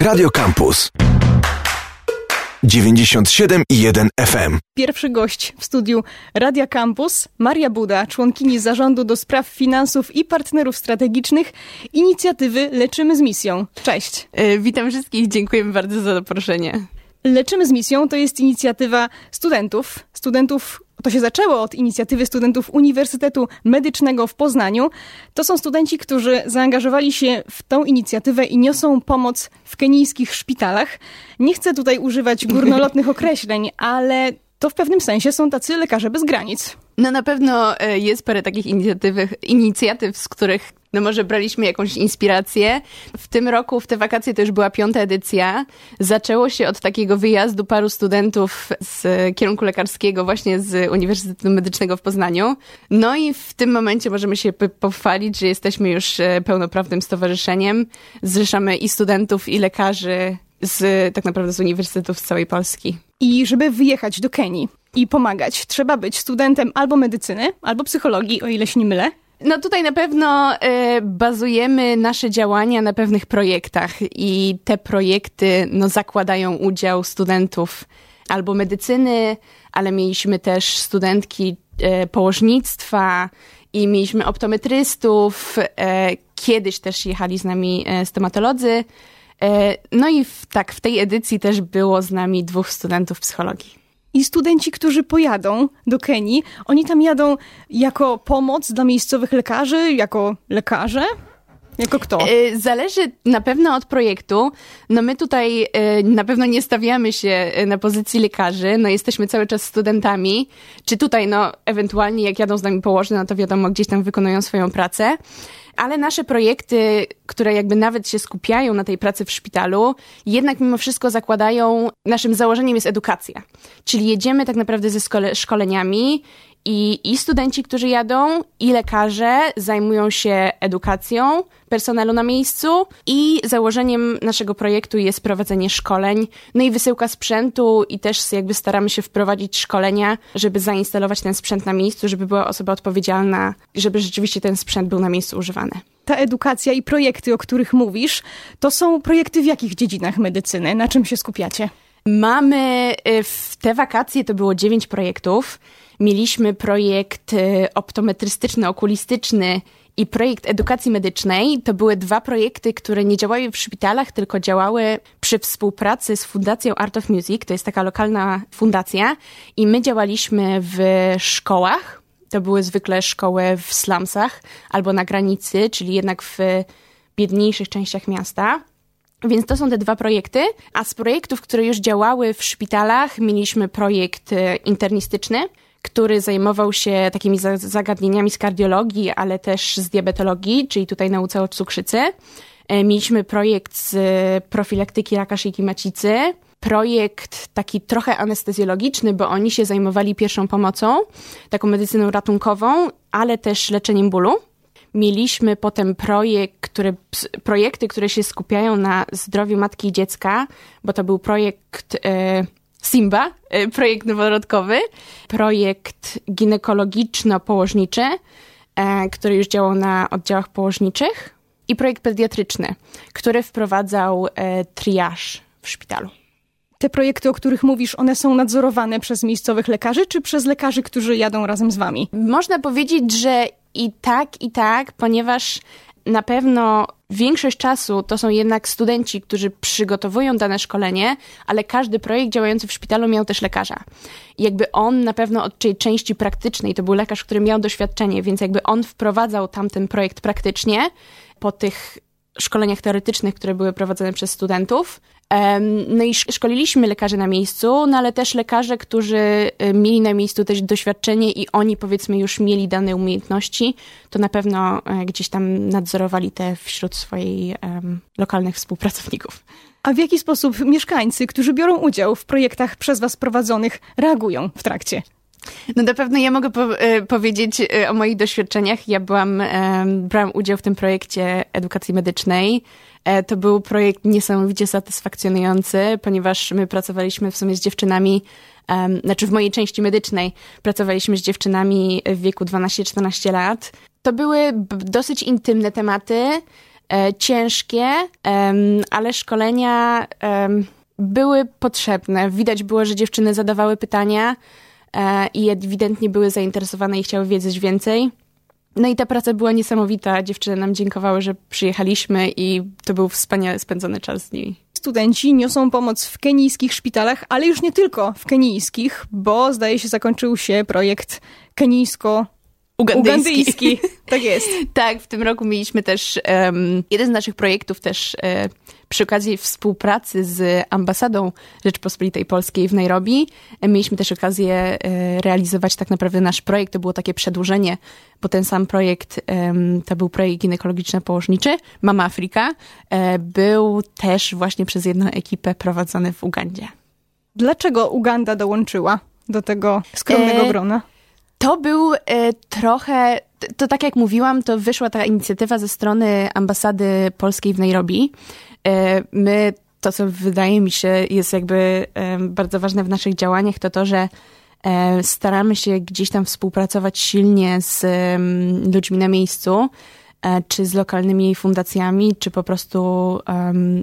Radio Campus 97,1 FM. Pierwszy gość w studiu Radia Campus, Maria Buda, członkini zarządu do spraw finansów i partnerów strategicznych inicjatywy Leczymy z Misją. Cześć. E, witam wszystkich, dziękujemy bardzo za zaproszenie. Leczymy z Misją to jest inicjatywa studentów, studentów to się zaczęło od inicjatywy studentów Uniwersytetu Medycznego w Poznaniu. To są studenci, którzy zaangażowali się w tą inicjatywę i niosą pomoc w kenijskich szpitalach. Nie chcę tutaj używać górnolotnych określeń, ale to w pewnym sensie są tacy lekarze bez granic. No na pewno e, jest parę takich inicjatyw, inicjatyw, z których no może braliśmy jakąś inspirację. W tym roku, w te wakacje to już była piąta edycja. Zaczęło się od takiego wyjazdu paru studentów z kierunku lekarskiego właśnie z Uniwersytetu Medycznego w Poznaniu. No i w tym momencie możemy się pochwalić, że jesteśmy już e, pełnoprawnym stowarzyszeniem. Zrzeszamy i studentów, i lekarzy z, tak naprawdę z uniwersytetów z całej Polski. I żeby wyjechać do Kenii i pomagać, trzeba być studentem albo medycyny, albo psychologii, o ile się nie mylę. No tutaj na pewno y, bazujemy nasze działania na pewnych projektach i te projekty no, zakładają udział studentów albo medycyny, ale mieliśmy też studentki y, położnictwa i mieliśmy optometrystów. Y, kiedyś też jechali z nami stomatolodzy. No i w, tak, w tej edycji też było z nami dwóch studentów psychologii. I studenci, którzy pojadą do Kenii, oni tam jadą jako pomoc dla miejscowych lekarzy, jako lekarze? Jako kto? E, zależy na pewno od projektu. No my tutaj e, na pewno nie stawiamy się e, na pozycji lekarzy, no jesteśmy cały czas studentami. Czy tutaj, no ewentualnie jak jadą z nami położne, no to wiadomo, gdzieś tam wykonują swoją pracę ale nasze projekty, które jakby nawet się skupiają na tej pracy w szpitalu, jednak mimo wszystko zakładają, naszym założeniem jest edukacja. Czyli jedziemy tak naprawdę ze szkole, szkoleniami i, I studenci, którzy jadą, i lekarze zajmują się edukacją personelu na miejscu i założeniem naszego projektu jest prowadzenie szkoleń, no i wysyłka sprzętu i też jakby staramy się wprowadzić szkolenia, żeby zainstalować ten sprzęt na miejscu, żeby była osoba odpowiedzialna, żeby rzeczywiście ten sprzęt był na miejscu używany. Ta edukacja i projekty, o których mówisz, to są projekty w jakich dziedzinach medycyny? Na czym się skupiacie? Mamy y, w te wakacje to było dziewięć projektów. Mieliśmy projekt y, optometrystyczny, okulistyczny i projekt edukacji medycznej. To były dwa projekty, które nie działały w szpitalach, tylko działały przy współpracy z Fundacją Art of Music. To jest taka lokalna fundacja i my działaliśmy w szkołach. To były zwykle szkoły w slumsach albo na granicy, czyli jednak w biedniejszych częściach miasta. Więc to są te dwa projekty, a z projektów, które już działały w szpitalach, mieliśmy projekt y, internistyczny, który zajmował się takimi zagadnieniami z kardiologii, ale też z diabetologii, czyli tutaj nauce o cukrzycy. E, mieliśmy projekt z profilaktyki raka szyjki macicy, projekt taki trochę anestezjologiczny, bo oni się zajmowali pierwszą pomocą, taką medycyną ratunkową, ale też leczeniem bólu. Mieliśmy potem projekt, który, projekty, które się skupiają na zdrowiu matki i dziecka, bo to był projekt e, Simba, y, projekt noworodkowy, projekt ginekologiczno-położniczy, e, który już działał na oddziałach położniczych i projekt pediatryczny, który wprowadzał e, triaż w szpitalu. Te projekty, o których mówisz, one są nadzorowane przez miejscowych lekarzy, czy przez lekarzy, którzy jadą razem z wami? Można powiedzieć, że i tak, i tak, ponieważ na pewno większość czasu to są jednak studenci, którzy przygotowują dane szkolenie, ale każdy projekt działający w szpitalu miał też lekarza. I jakby on na pewno od tej części praktycznej, to był lekarz, który miał doświadczenie, więc jakby on wprowadzał tamten projekt praktycznie po tych szkoleniach teoretycznych, które były prowadzone przez studentów. No i szkoliliśmy lekarzy na miejscu, no ale też lekarze, którzy y, mieli na miejscu też doświadczenie i oni powiedzmy już mieli dane umiejętności, to na pewno e, gdzieś tam nadzorowali te wśród swoich um, lokalnych współpracowników. A w jaki sposób mieszkańcy, którzy biorą udział w projektach przez Was prowadzonych, reagują w trakcie? No na pewno ja mogę po e, powiedzieć e, o moich doświadczeniach. Ja byłam, brałam udział w tym projekcie edukacji medycznej. E, to był projekt niesamowicie satysfakcjonujący, ponieważ my pracowaliśmy w sumie z dziewczynami, um, znaczy w mojej części medycznej pracowaliśmy z dziewczynami w wieku 12-14 lat. To były dosyć intymne tematy, e, ciężkie, ale szkolenia były potrzebne. Widać było, że dziewczyny zadawały pytania e, i ewidentnie były zainteresowane i chciały wiedzieć więcej. No i ta praca była niesamowita. Dziewczyny nam dziękowały, że przyjechaliśmy i to był wspaniale spędzony czas z nimi. Studenci niosą pomoc w kenijskich szpitalach, ale już nie tylko w kenijskich, bo zdaje się zakończył się projekt kenijsko Ugandyjski. Ugandyjski. Tak jest. tak, w tym roku mieliśmy też um, jeden z naszych projektów też e, przy okazji współpracy z ambasadą Rzeczpospolitej Polskiej w Nairobi. E, mieliśmy też okazję e, realizować tak naprawdę nasz projekt. To było takie przedłużenie, bo ten sam projekt to był projekt ginekologiczno-położniczy Mama Afrika. E, był też właśnie przez jedną ekipę prowadzony w Ugandzie. Dlaczego Uganda dołączyła do tego skromnego e, grona? To był e, trochę, to tak jak mówiłam, to wyszła ta inicjatywa ze strony ambasady polskiej w Nairobi. E, my, to co wydaje mi się jest jakby e, bardzo ważne w naszych działaniach, to to, że staramy się gdzieś tam współpracować silnie z ludźmi na miejscu, czy z lokalnymi fundacjami, czy po prostu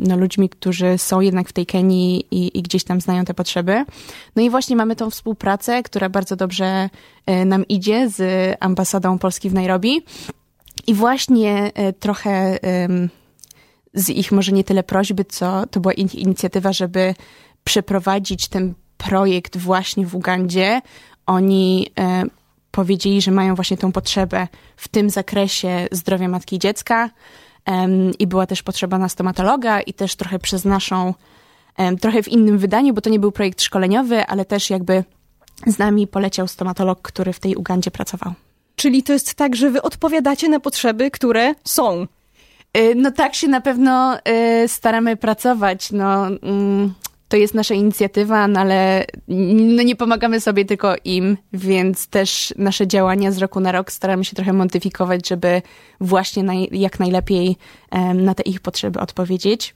no, ludźmi, którzy są jednak w tej Kenii i, i, gdzieś tam znają te potrzeby. No i właśnie mamy tą współpracę, która bardzo dobrze e, nam idzie z ambasadą Polski w Nairobi. I właśnie e, trochę z ich może nie tyle prośby, co to była inicjatywa, żeby przeprowadzić ten projekt właśnie w Ugandzie. Oni powiedzieli, że mają właśnie tą potrzebę w tym zakresie zdrowia matki i dziecka. I była też potrzeba na stomatologa i też trochę przez naszą, trochę w innym wydaniu, bo to nie był projekt szkoleniowy, ale też jakby z nami poleciał stomatolog, który w tej Ugandzie pracował. Czyli to jest tak, że wy odpowiadacie na potrzeby, które są. Y, no tak się na pewno y, staramy pracować. No, mm, to jest nasza inicjatywa, no ale no nie pomagamy sobie tylko im, więc też nasze działania z roku na rok staramy się trochę modyfikować, żeby właśnie naj, jak najlepiej um, na te ich potrzeby odpowiedzieć.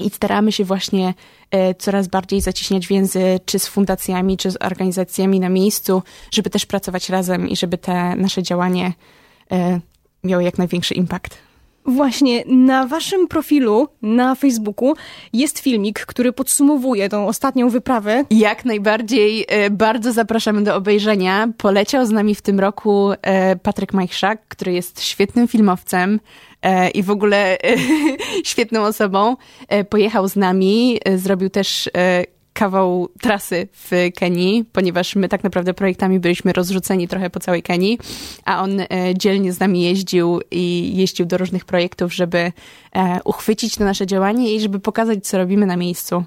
I staramy się właśnie e, coraz bardziej zacieśniać więzy, czy z fundacjami, czy z organizacjami na miejscu, żeby też pracować razem i żeby te nasze działanie e, miały jak największy impact. Właśnie na waszym profilu na Facebooku jest filmik, który podsumowuje tą ostatnią wyprawę. Jak najbardziej, e, bardzo zapraszamy do obejrzenia. Poleciał z nami w tym roku e, Patryk Majchrzak, który jest świetnym filmowcem e, i w ogóle świetną osobą. Pojechał z nami, zrobił też kawał trasy w Kenii, ponieważ my tak naprawdę projektami byliśmy rozrzuceni trochę po całej Kenii, a on e, dzielnie z nami jeździł i jeździł do różnych projektów, żeby e, uchwycić to nasze działanie i żeby pokazać, co robimy na miejscu.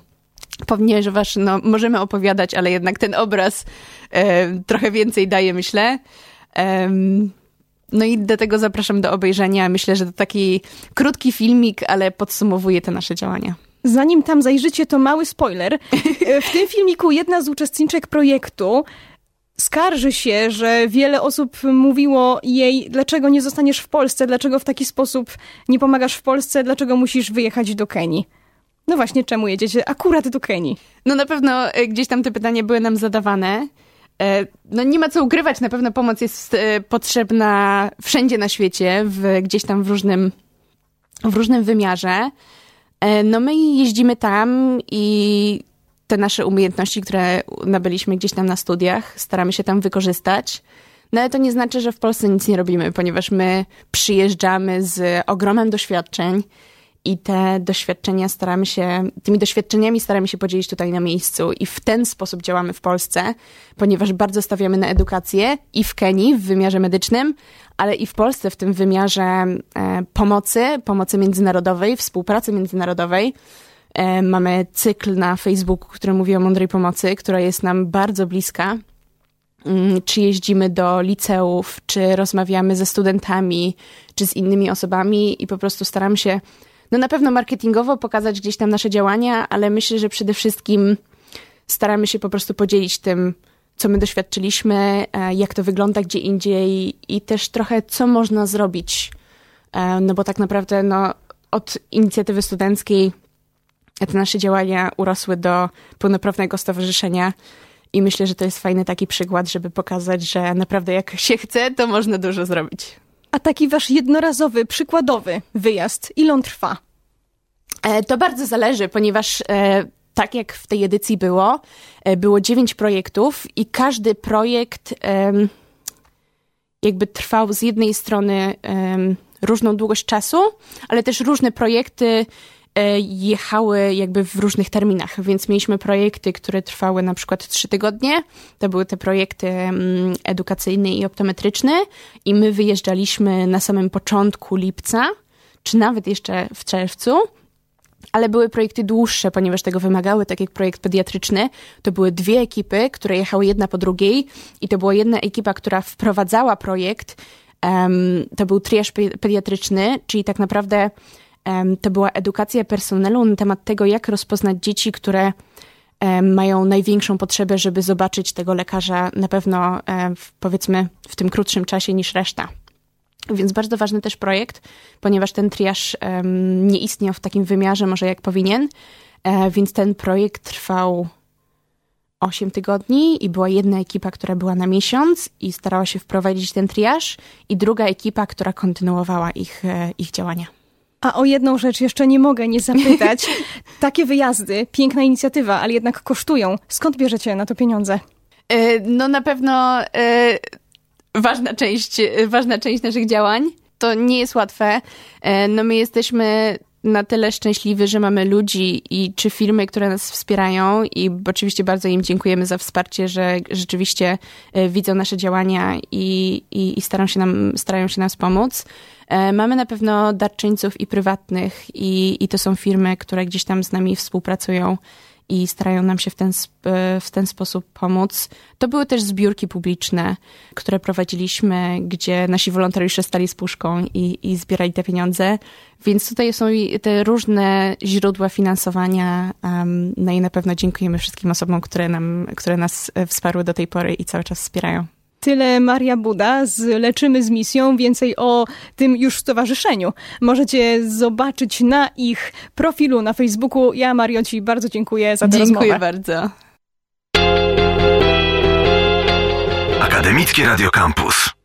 Ponieważ no, możemy opowiadać, ale jednak ten obraz e, trochę więcej daje, myślę. No i do tego zapraszam do obejrzenia. Myślę, że to taki krótki filmik, ale podsumowuje te nasze działania. Zanim tam zajrzycie, to mały spoiler. W tym filmiku jedna z uczestniczek projektu skarży się, że wiele osób mówiło jej, dlaczego nie zostaniesz w Polsce, dlaczego w taki sposób nie pomagasz w Polsce, dlaczego musisz wyjechać do Kenii. No właśnie, czemu jedziecie akurat do Kenii? No na pewno e, gdzieś tam te pytania były nam zadawane. E, no nie ma co ukrywać, na pewno pomoc jest e, potrzebna wszędzie na świecie, w, gdzieś tam w różnym, w różnym wymiarze. E, no my jeździmy tam i te nasze umiejętności, które nabyliśmy gdzieś tam na studiach, staramy się tam wykorzystać. No ale to nie znaczy, że w Polsce nic nie robimy, ponieważ my przyjeżdżamy z ogromem doświadczeń i te doświadczenia staramy się, tymi doświadczeniami staramy się podzielić tutaj na miejscu i w ten sposób działamy w Polsce, ponieważ bardzo stawiamy na edukację i w Kenii w wymiarze medycznym, ale i w Polsce w tym wymiarze e, pomocy, pomocy międzynarodowej, współpracy międzynarodowej. E, mamy cykl na Facebooku, który mówi o mądrej pomocy, która jest nam bardzo bliska. Mm, czy jeździmy do liceów, czy rozmawiamy ze studentami, czy z innymi osobami i po prostu staramy się, no na pewno marketingowo pokazać gdzieś tam nasze działania, ale myślę, że przede wszystkim staramy się po prostu podzielić tym, co my doświadczyliśmy, e, jak to wygląda gdzie indziej i też trochę co można zrobić. E, no bo tak naprawdę no, od inicjatywy studenckiej te nasze działania urosły do pełnoprawnego stowarzyszenia i myślę, że to jest fajny taki przykład, żeby pokazać, że naprawdę jak się chce, to można dużo zrobić. A taki wasz jednorazowy, przykładowy wyjazd, ile on trwa? E, to bardzo zależy, ponieważ e, tak jak w tej edycji było, e, było dziewięć projektów i każdy projekt jakby trwał z jednej strony różną długość czasu, ale też różne projekty jechały jakby w różnych terminach, więc mieliśmy projekty, które trwały na przykład trzy tygodnie. To były te projekty edukacyjny i optometryczny i my wyjeżdżaliśmy na samym początku lipca, czy nawet jeszcze w czerwcu ale były projekty dłuższe, ponieważ tego wymagały, tak jak projekt pediatryczny. To były dwie ekipy, które jechały jedna po drugiej i to była jedna ekipa, która wprowadzała projekt. Um, to był triaż pediatryczny, czyli tak naprawdę um, to była edukacja personelu na temat tego, jak rozpoznać dzieci, które um, mają największą potrzebę, żeby zobaczyć tego lekarza na pewno powiedzmy w tym krótszym czasie niż reszta. Więc bardzo ważny też projekt, ponieważ ten triaż um, nie istniał w takim wymiarze może jak powinien, e, więc ten projekt trwał 8 tygodni i była jedna ekipa, która była na miesiąc i starała się wprowadzić ten triaż i druga ekipa, która kontynuowała ich, e, ich działania. A o jedną rzecz jeszcze nie mogę nie zapytać. Takie wyjazdy, piękna inicjatywa, ale jednak kosztują. Skąd bierzecie na to pieniądze? E, no na pewno e, ważna część, ważna część naszych działań. To nie jest łatwe. E, no my jesteśmy na tyle szczęśliwi, że mamy ludzi i czy firmy, które nas wspierają i oczywiście bardzo im dziękujemy za wsparcie, że rzeczywiście e, widzą nasze działania i, i, i starają, się nam, starają się nas pomóc. E, mamy na pewno darczyńców i prywatnych i, i to są firmy, które gdzieś tam z nami współpracują i starają nam się w ten, e, w ten sposób pomóc. To były też zbiórki publiczne, które prowadziliśmy, gdzie nasi wolontariusze stali z puszką i, i zbierali te pieniądze. Więc tutaj są te różne źródła finansowania. No i na pewno dziękujemy wszystkim osobom, które, nam, które nas e, wsparły do tej pory i cały czas wspierają. Tyle Maria Buda z Leczymy z Misją. Więcej o tym już stowarzyszeniu możecie zobaczyć na ich profilu na Facebooku. Ja, Mario, Ci bardzo dziękuję za tę Dziękuję rozmowę. bardzo. Akademickie Radio Campus.